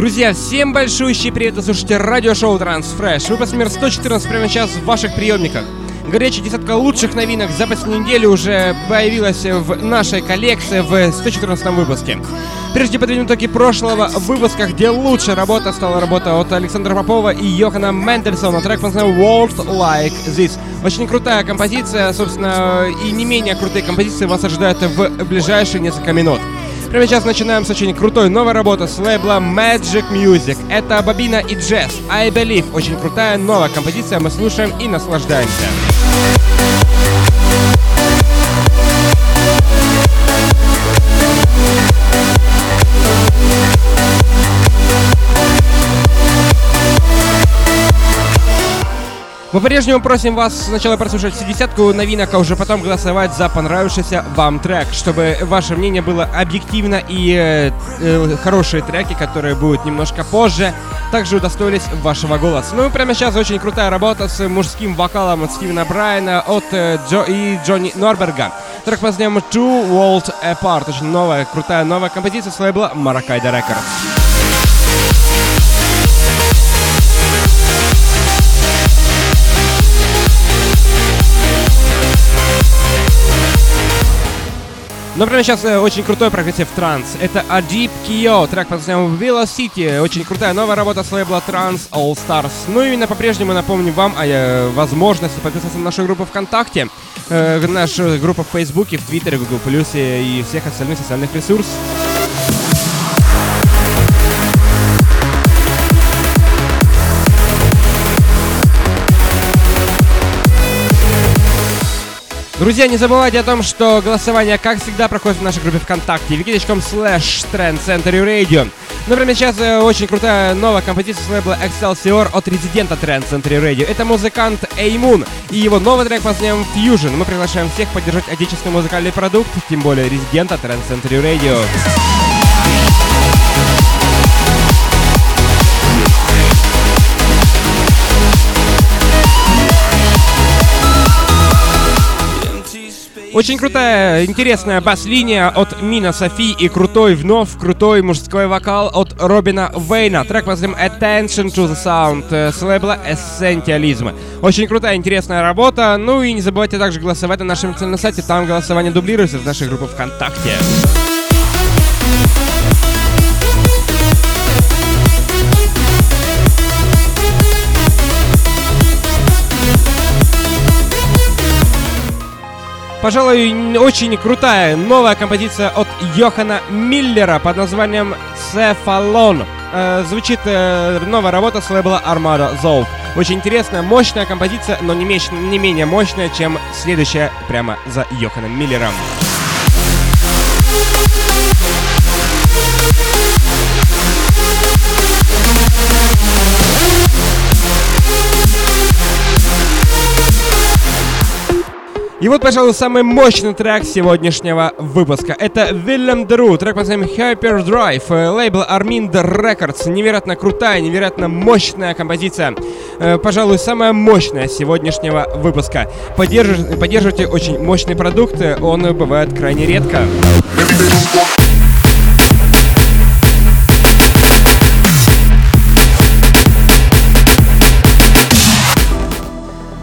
Друзья, всем большущий привет, вы слушаете радиошоу Transfresh. Выпуск номер 114 прямо сейчас в ваших приемниках. Горячая десятка лучших новинок за последнюю неделю уже появилась в нашей коллекции в 114 выпуске. Прежде подведем итоги прошлого выпуска, где лучшая работа стала работа от Александра Попова и Йохана Мендельсона. Трек называется World Like This. Очень крутая композиция, собственно, и не менее крутые композиции вас ожидают в ближайшие несколько минут. Прямо сейчас начинаем с очень крутой новой работы с лейбла Magic Music. Это Бобина и Джесс. I Believe. Очень крутая новая композиция. Мы слушаем и наслаждаемся. Мы по-прежнему просим вас сначала прослушать всю десятку новинок, а уже потом голосовать за понравившийся вам трек, чтобы ваше мнение было объективно и э, э, хорошие треки, которые будут немножко позже, также удостоились вашего голоса. Ну и прямо сейчас очень крутая работа с мужским вокалом от Стивена Брайана от э, Джо и Джонни Норберга. Трек под Two World Apart. Очень новая, крутая новая композиция с лейбла Maracaido Records. Но прямо сейчас э, очень крутой progressive транс. Это Adip Kiyoi, трек под названием Velocity. Очень крутая новая работа с лейбла Trance All-Stars. Ну и именно по-прежнему напомню вам о э, возможности подписаться на нашу группу ВКонтакте, э, нашу группу в Фейсбуке, в Твиттере, Google и всех остальных социальных ресурсов. Друзья, не забывайте о том, что голосование, как всегда, проходит в нашей группе ВКонтакте wiki.com slash Radio. Например, сейчас э, очень крутая новая композиция с лейбла Excelsior от резидента Trend Center Radio. Это музыкант Эймун и его новый трек под названием Fusion. Мы приглашаем всех поддержать отечественный музыкальный продукт, тем более резидента Trend Center Radio. Очень крутая, интересная бас-линия от Мина Софи и крутой, вновь крутой мужской вокал от Робина Вейна. Трек под Attention to the Sound э, с лейбла Essentialism. Очень крутая, интересная работа. Ну и не забывайте также голосовать на нашем официальном сайте. Там голосование дублируется в нашей группе ВКонтакте. Пожалуй, очень крутая новая композиция от Йохана Миллера под названием «Цефалон». Э, звучит э, новая работа с лейбла Armada Zolt. Очень интересная, мощная композиция, но не, меч, не менее мощная, чем следующая прямо за Йоханом Миллером. И вот, пожалуй, самый мощный трек сегодняшнего выпуска. Это Вильям Дру, трек под названием Hyperdrive, э, лейбл Armind Records. Невероятно крутая, невероятно мощная композиция. Э, пожалуй, самая мощная сегодняшнего выпуска. Поддерживайте, поддерживайте очень мощный продукт, он бывает крайне редко.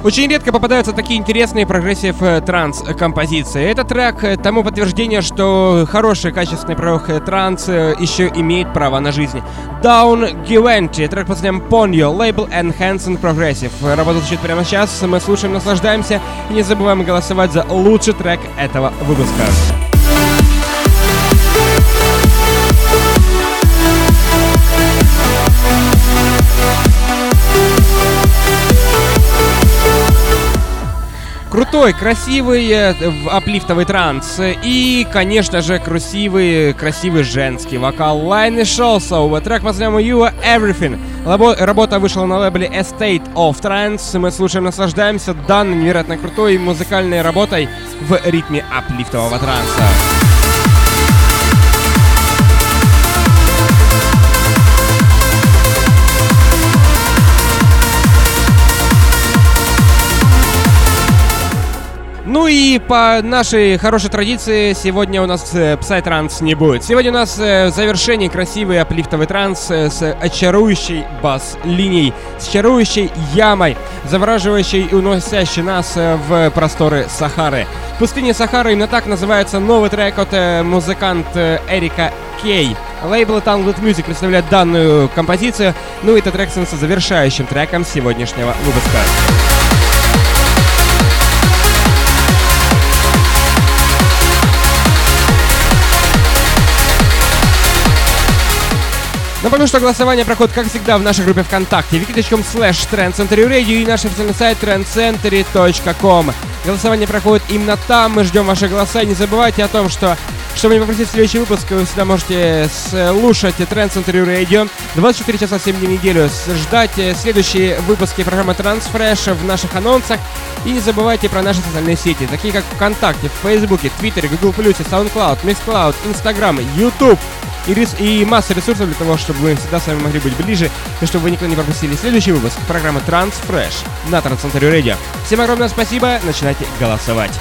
Очень редко попадаются такие интересные progressive э, транс композиции. Этот трек э, тому подтверждение, что хороший качественный prog э, транс еще имеет право на жизнь. Down Givenchy, трек под названием Ponyo, лейбл Enhanced Progressive. Работа звучит прямо сейчас, мы слушаем, наслаждаемся и не забываем голосовать за лучший трек этого выпуска. Крутой, красивый э, аплифтовый транс. И, конечно же, красивый, красивый женский вокал Лайны Шолсоу. Трек под названием You Are Everything. Работа вышла на лейбле Estate of Trance. Мы слушаем, наслаждаемся данной невероятно крутой музыкальной работой в ритме аплифтового транса. Ну и по нашей хорошей традиции сегодня у нас э, Psytrance не будет. Сегодня у нас э, в завершении красивый аплифтовый транс э, с очарующей бас-линией, с очарующей ямой, завораживающей и уносящей нас в просторы Сахары. В пустыне Сахары именно так называется новый трек от музыканта Эрика Кей. Лейбл Tangled Music представляет данную композицию, ну и этот трек становится завершающим треком сегодняшнего выпуска. Напомню, что голосование проходит, как всегда, в нашей группе ВКонтакте wiki.com slash trendcentury и наш официальный сайт trendcentury.com. Голосование проходит именно там, мы ждем ваши голоса. И не забывайте о том, что чтобы не пропустить следующий выпуск, вы всегда можете слушать Trend Center Radio. 24 часа 7 дней в неделю, ждать следующие выпуски программы Transfresh в наших анонсах. И не забывайте про наши социальные сети, такие как ВКонтакте, в Фейсбуке, Твиттере, Google+, SoundCloud, Mixcloud, Instagram, YouTube и, рес... и масса ресурсов для того, чтобы мы всегда с вами могли быть ближе и чтобы вы никогда не пропустили следующий выпуск программы Transfresh на Trans Radio. Всем огромное спасибо, начинайте голосовать.